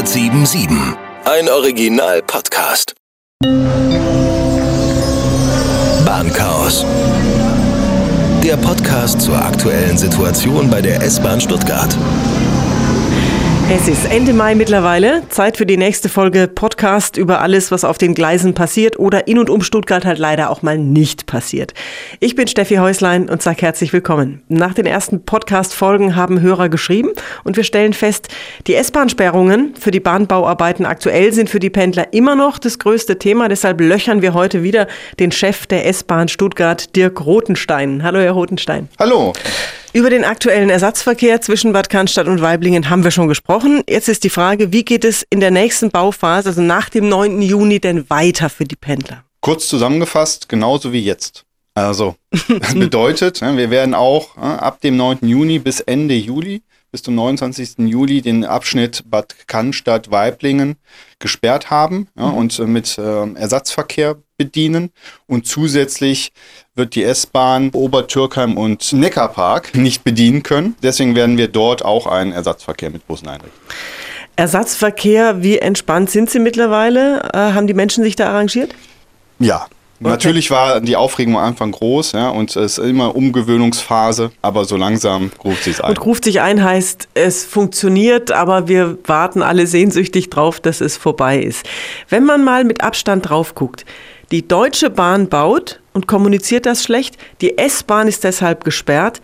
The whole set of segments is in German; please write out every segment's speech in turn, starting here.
1077. Ein Original-Podcast. Bahnchaos. Der Podcast zur aktuellen Situation bei der S-Bahn Stuttgart. Es ist Ende Mai mittlerweile. Zeit für die nächste Folge Podcast über alles, was auf den Gleisen passiert oder in und um Stuttgart halt leider auch mal nicht passiert. Ich bin Steffi Häuslein und sage herzlich willkommen. Nach den ersten Podcast-Folgen haben Hörer geschrieben und wir stellen fest, die S-Bahn-Sperrungen für die Bahnbauarbeiten aktuell sind für die Pendler immer noch das größte Thema. Deshalb löchern wir heute wieder den Chef der S-Bahn Stuttgart, Dirk Rotenstein. Hallo, Herr Rotenstein. Hallo. Über den aktuellen Ersatzverkehr zwischen Bad Cannstatt und Weiblingen haben wir schon gesprochen. Jetzt ist die Frage, wie geht es in der nächsten Bauphase, also nach dem 9. Juni, denn weiter für die Pendler? Kurz zusammengefasst, genauso wie jetzt. Also, das bedeutet, ne, wir werden auch ab dem 9. Juni bis Ende Juli, bis zum 29. Juli, den Abschnitt Bad Cannstatt Weiblingen gesperrt haben ja, mhm. und äh, mit äh, Ersatzverkehr bedienen. Und zusätzlich wird die S-Bahn Obertürkheim und Neckarpark nicht bedienen können. Deswegen werden wir dort auch einen Ersatzverkehr mit Bussen einrichten. Ersatzverkehr, wie entspannt sind Sie mittlerweile? Äh, haben die Menschen sich da arrangiert? Ja, Natürlich war die Aufregung am Anfang groß, ja, und es ist immer Umgewöhnungsphase, aber so langsam ruft sich ein. Und ruft sich ein heißt, es funktioniert, aber wir warten alle sehnsüchtig drauf, dass es vorbei ist. Wenn man mal mit Abstand drauf guckt, die Deutsche Bahn baut und kommuniziert das schlecht, die S-Bahn ist deshalb gesperrt,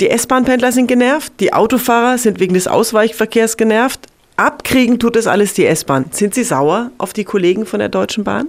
die S-Bahn-Pendler sind genervt, die Autofahrer sind wegen des Ausweichverkehrs genervt, abkriegen tut das alles die S-Bahn. Sind Sie sauer auf die Kollegen von der Deutschen Bahn?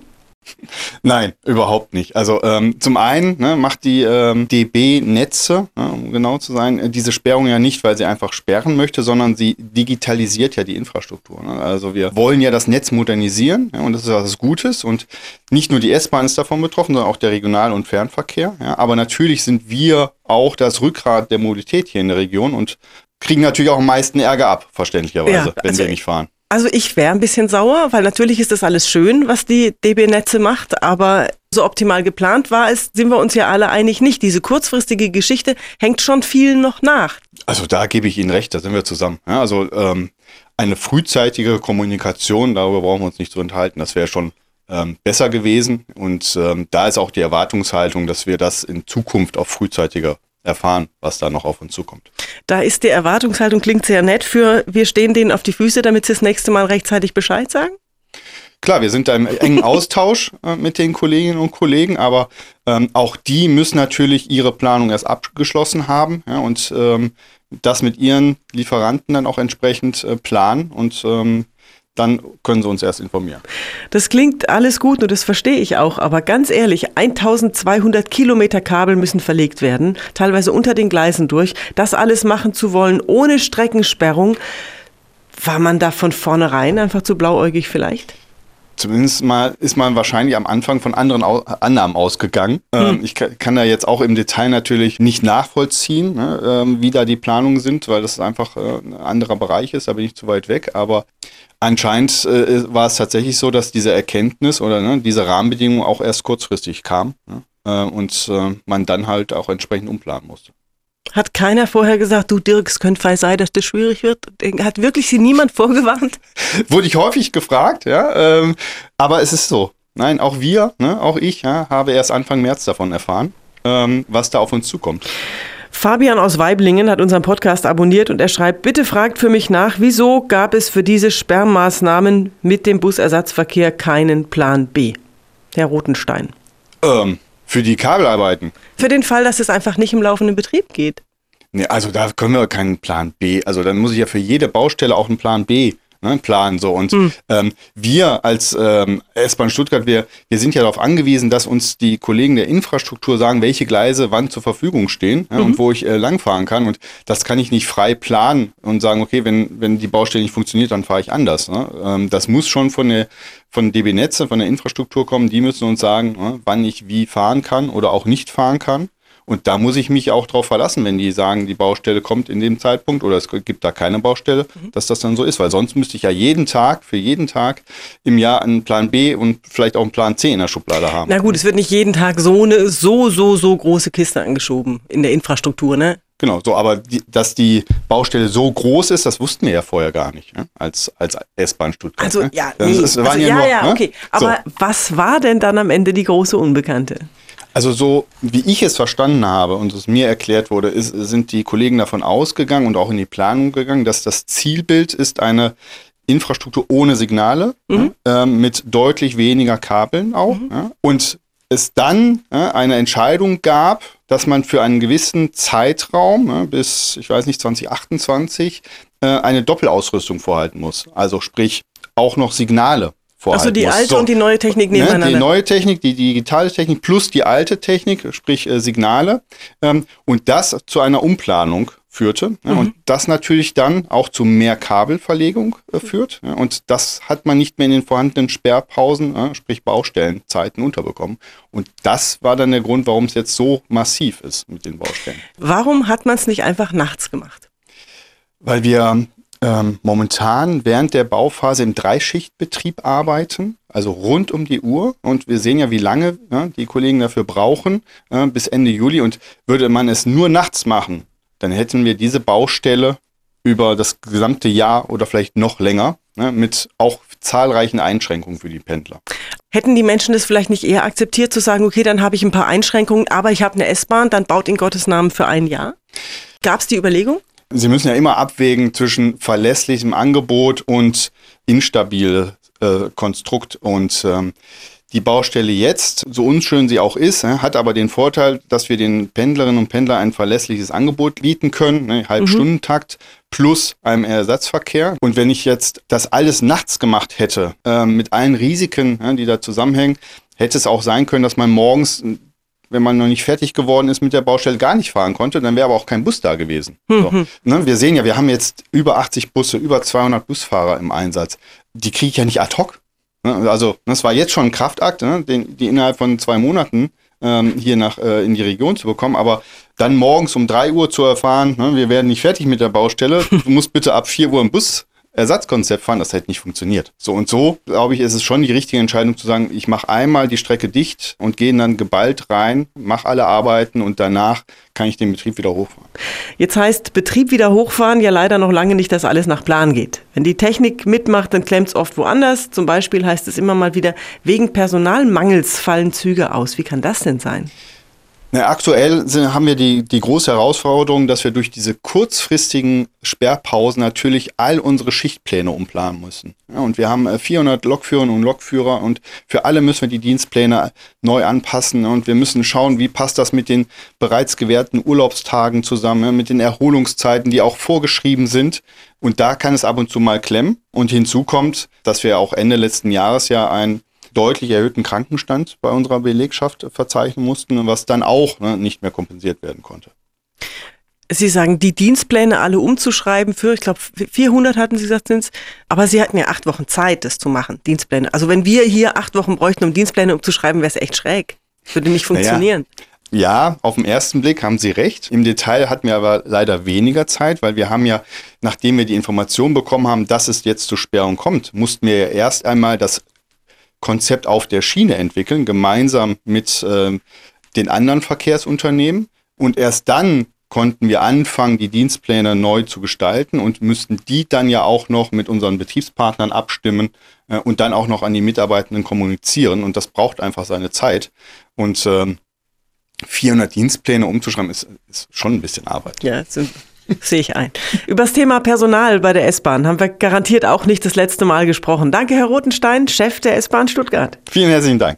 Nein, überhaupt nicht. Also ähm, zum einen ne, macht die ähm, DB Netze, ne, um genau zu sein, äh, diese Sperrung ja nicht, weil sie einfach sperren möchte, sondern sie digitalisiert ja die Infrastruktur. Ne? Also wir wollen ja das Netz modernisieren ja, und das ist was Gutes und nicht nur die S-Bahn ist davon betroffen, sondern auch der Regional- und Fernverkehr. Ja? Aber natürlich sind wir auch das Rückgrat der Mobilität hier in der Region und kriegen natürlich auch am meisten Ärger ab, verständlicherweise, ja, wenn also wir nicht fahren. Also ich wäre ein bisschen sauer, weil natürlich ist das alles schön, was die DB Netze macht, aber so optimal geplant war es, sind wir uns ja alle einig nicht. Diese kurzfristige Geschichte hängt schon vielen noch nach. Also da gebe ich Ihnen recht, da sind wir zusammen. Ja, also ähm, eine frühzeitige Kommunikation, darüber brauchen wir uns nicht zu enthalten, das wäre schon ähm, besser gewesen. Und ähm, da ist auch die Erwartungshaltung, dass wir das in Zukunft auch frühzeitiger erfahren, was da noch auf uns zukommt. Da ist die Erwartungshaltung, klingt sehr nett für, wir stehen denen auf die Füße, damit sie das nächste Mal rechtzeitig Bescheid sagen? Klar, wir sind da im engen Austausch äh, mit den Kolleginnen und Kollegen, aber ähm, auch die müssen natürlich ihre Planung erst abgeschlossen haben ja, und ähm, das mit ihren Lieferanten dann auch entsprechend äh, planen und ähm, dann können Sie uns erst informieren. Das klingt alles gut und das verstehe ich auch, aber ganz ehrlich, 1200 Kilometer Kabel müssen verlegt werden, teilweise unter den Gleisen durch. Das alles machen zu wollen ohne Streckensperrung, war man da von vornherein einfach zu blauäugig vielleicht? Zumindest mal ist man wahrscheinlich am Anfang von anderen Au Annahmen ausgegangen. Ähm, hm. ich kann, kann, da jetzt auch im Detail natürlich nicht nachvollziehen, ne, ähm, wie da die Planungen sind, weil das einfach äh, ein anderer Bereich ist, da bin ich zu weit weg. Aber anscheinend äh, war es tatsächlich so, dass diese Erkenntnis oder ne, diese Rahmenbedingungen auch erst kurzfristig kam ne, äh, und äh, man dann halt auch entsprechend umplanen musste. Hat keiner vorher gesagt, du Dirk, es könnte sein, dass das schwierig wird? Hat wirklich sie niemand vorgewarnt? Wurde ich häufig gefragt, ja. Ähm, aber es ist so. Nein, auch wir, ne, auch ich, ja, habe erst Anfang März davon erfahren, ähm, was da auf uns zukommt. Fabian aus Weiblingen hat unseren Podcast abonniert und er schreibt, bitte fragt für mich nach, wieso gab es für diese Sperrmaßnahmen mit dem Busersatzverkehr keinen Plan B? Herr Rotenstein. Ähm, für die Kabelarbeiten. Für den Fall, dass es einfach nicht im laufenden Betrieb geht. Nee, also da können wir keinen Plan B. Also dann muss ich ja für jede Baustelle auch einen Plan B ne, planen. So. Und hm. ähm, wir als ähm, S-Bahn Stuttgart, wir, wir sind ja darauf angewiesen, dass uns die Kollegen der Infrastruktur sagen, welche Gleise wann zur Verfügung stehen ja, mhm. und wo ich äh, langfahren kann. Und das kann ich nicht frei planen und sagen, okay, wenn, wenn die Baustelle nicht funktioniert, dann fahre ich anders. Ne? Ähm, das muss schon von der von DB Netze, von der Infrastruktur kommen, die müssen uns sagen, ne, wann ich wie fahren kann oder auch nicht fahren kann. Und da muss ich mich auch darauf verlassen, wenn die sagen, die Baustelle kommt in dem Zeitpunkt oder es gibt da keine Baustelle, mhm. dass das dann so ist. Weil sonst müsste ich ja jeden Tag, für jeden Tag im Jahr einen Plan B und vielleicht auch einen Plan C in der Schublade haben. Na gut, es wird nicht jeden Tag so eine so, so, so große Kiste angeschoben in der Infrastruktur, ne? Genau, so, aber die, dass die Baustelle so groß ist, das wussten wir ja vorher gar nicht, ne? als, als S-Bahn Stuttgart. Also, ne? ja, Das nee. ist- waren also, ja ja, nur, ja, ne? okay. Aber was war denn dann am Ende die große Unbekannte? Also so wie ich es verstanden habe und es mir erklärt wurde, ist, sind die Kollegen davon ausgegangen und auch in die Planung gegangen, dass das Zielbild ist eine Infrastruktur ohne Signale, Mhm. ähm, mit deutlich weniger Kabeln auch. Ja, und es dann ja, eine Entscheidung gab, dass man für einen gewissen Zeitraum ja, bis, ich weiß nicht, 2028 äh, eine Doppelausrüstung vorhalten muss. Also sprich auch noch Signale vorhalten Also die muss. alte So. und die neue Technik Ne, nebeneinander. die neue Technik, die digitale Technik plus die alte Technik, sprich äh, Signale. Ähm, und das zu einer Umplanung führte. Ja, Und das natürlich dann auch zu mehr Kabelverlegung äh, führt. Und das hat man nicht mehr in den vorhandenen Sperrpausen, ja, sprich Baustellenzeiten unterbekommen. Und das war dann der Grund, warum es jetzt so massiv ist mit den Baustellen. Warum hat man es nicht einfach nachts gemacht? Weil wir ähm, momentan während der Bauphase im Dreischichtbetrieb arbeiten, also rund um die Uhr. Und wir sehen ja, wie lange ja, die Kollegen dafür brauchen, äh, bis Ende Juli. Und würde man es nur nachts machen, dann hätten wir diese Baustelle über das gesamte Jahr oder vielleicht noch länger, ne, mit auch zahlreichen Einschränkungen für die Pendler. Hätten die Menschen das vielleicht nicht eher akzeptiert, zu sagen, okay, dann habe ich ein paar Einschränkungen, aber ich habe eine S-Bahn, dann baut in Gottes Namen für ein Jahr? Gab es die Überlegung? Sie müssen ja immer abwägen zwischen verlässlichem Angebot und instabil äh, Konstrukt. Und ähm, die Baustelle jetzt, so unschön sie auch ist, äh, hat aber den Vorteil, dass wir den Pendlerinnen und Pendlern ein verlässliches Angebot bieten können, ne, Halbstundentakt plus einem Ersatzverkehr. Und wenn ich jetzt das alles nachts gemacht hätte, äh, mit allen Risiken, ja, die da zusammenhängen, hätte es auch sein können, dass man morgens wenn man noch nicht fertig geworden ist mit der Baustelle, gar nicht fahren konnte, dann wäre aber auch kein Bus da gewesen. So. Ne, wir sehen ja, wir haben jetzt über 80 Busse, über 200 Busfahrer im Einsatz. Die kriege ich ja nicht ad hoc. Ne, Also das war jetzt schon ein Kraftakt, ne, den, die innerhalb von zwei Monaten ähm, hier nach äh, in die Region zu bekommen, aber dann morgens um 3 Uhr zu erfahren, ne, wir werden nicht fertig mit der Baustelle, du musst bitte ab 4 Uhr im Bus Ersatzkonzept fahren, das hätte nicht funktioniert. So und so, glaube ich, ist es schon die richtige Entscheidung zu sagen, ich mache einmal die Strecke dicht und gehe dann geballt rein, mache alle Arbeiten und danach kann ich den Betrieb wieder hochfahren. Jetzt heißt Betrieb wieder hochfahren ja leider noch lange nicht, dass alles nach Plan geht. Wenn die Technik mitmacht, dann klemmt es oft woanders. Zum Beispiel heißt es immer mal wieder, wegen Personalmangels fallen Züge aus. Wie kann das denn sein? Na, aktuell sind, haben wir die, die große Herausforderung, dass wir durch diese kurzfristigen Sperrpausen natürlich all unsere Schichtpläne umplanen müssen. Ja, und wir haben äh, 400 Lokführerinnen und Lokführer und für alle müssen wir die Dienstpläne neu anpassen und wir müssen schauen, wie passt das mit den bereits gewährten Urlaubstagen zusammen, mit den Erholungszeiten, die auch vorgeschrieben sind. Und da kann es ab und zu mal klemmen. Und hinzu kommt, dass wir auch Ende letzten Jahres ja ein deutlich erhöhten Krankenstand bei unserer Belegschaft verzeichnen mussten, was dann auch ne, nicht mehr kompensiert werden konnte. Sie sagen, die Dienstpläne alle umzuschreiben für, ich glaube, 400 hatten Sie gesagt, sind's. Aber Sie hatten ja acht Wochen Zeit, das zu machen, Dienstpläne. Also wenn wir hier acht Wochen bräuchten, um Dienstpläne umzuschreiben, wäre es echt schräg. Würde nicht funktionieren. Ja, auf den ersten Blick haben Sie recht. Im Detail hatten wir aber leider weniger Zeit, weil wir haben ja, nachdem wir die Information bekommen haben, dass es jetzt zur Sperrung kommt, mussten wir ja erst einmal das Konzept auf der Schiene entwickeln, gemeinsam mit ähm, den anderen Verkehrsunternehmen. Und erst dann konnten wir anfangen, die Dienstpläne neu zu gestalten und müssten die dann ja auch noch mit unseren Betriebspartnern abstimmen äh, und dann auch noch an die Mitarbeitenden kommunizieren. Und das braucht einfach seine Zeit. Und ähm, 400 Dienstpläne umzuschreiben, ist, ist schon ein bisschen Arbeit. Ja, sind, sehe ich ein. Über das Thema Personal bei der S-Bahn haben wir garantiert auch nicht das letzte Mal gesprochen. Danke, Herr Rotenstein, Chef der S-Bahn Stuttgart. Vielen herzlichen Dank.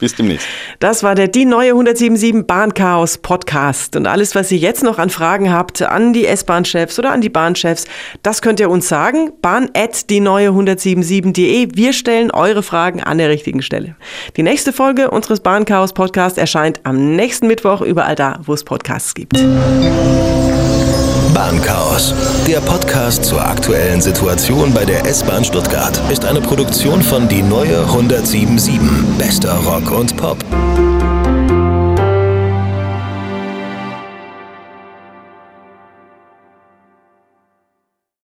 Bis demnächst. Das war der Die Neue 177 Bahnchaos Podcast. Und alles, was ihr jetzt noch an Fragen habt an die S-Bahn-Chefs oder an die Bahnchefs, das könnt ihr uns sagen. Bahn at die neue 177.de. Wir stellen eure Fragen an der richtigen Stelle. Die nächste Folge unseres Bahnchaos Podcasts erscheint am nächsten Mittwoch überall da, wo es Podcasts gibt. Podcast zur aktuellen Situation bei der S-Bahn Stuttgart ist eine Produktion von Die Neue 1077. Bester Rock und Pop.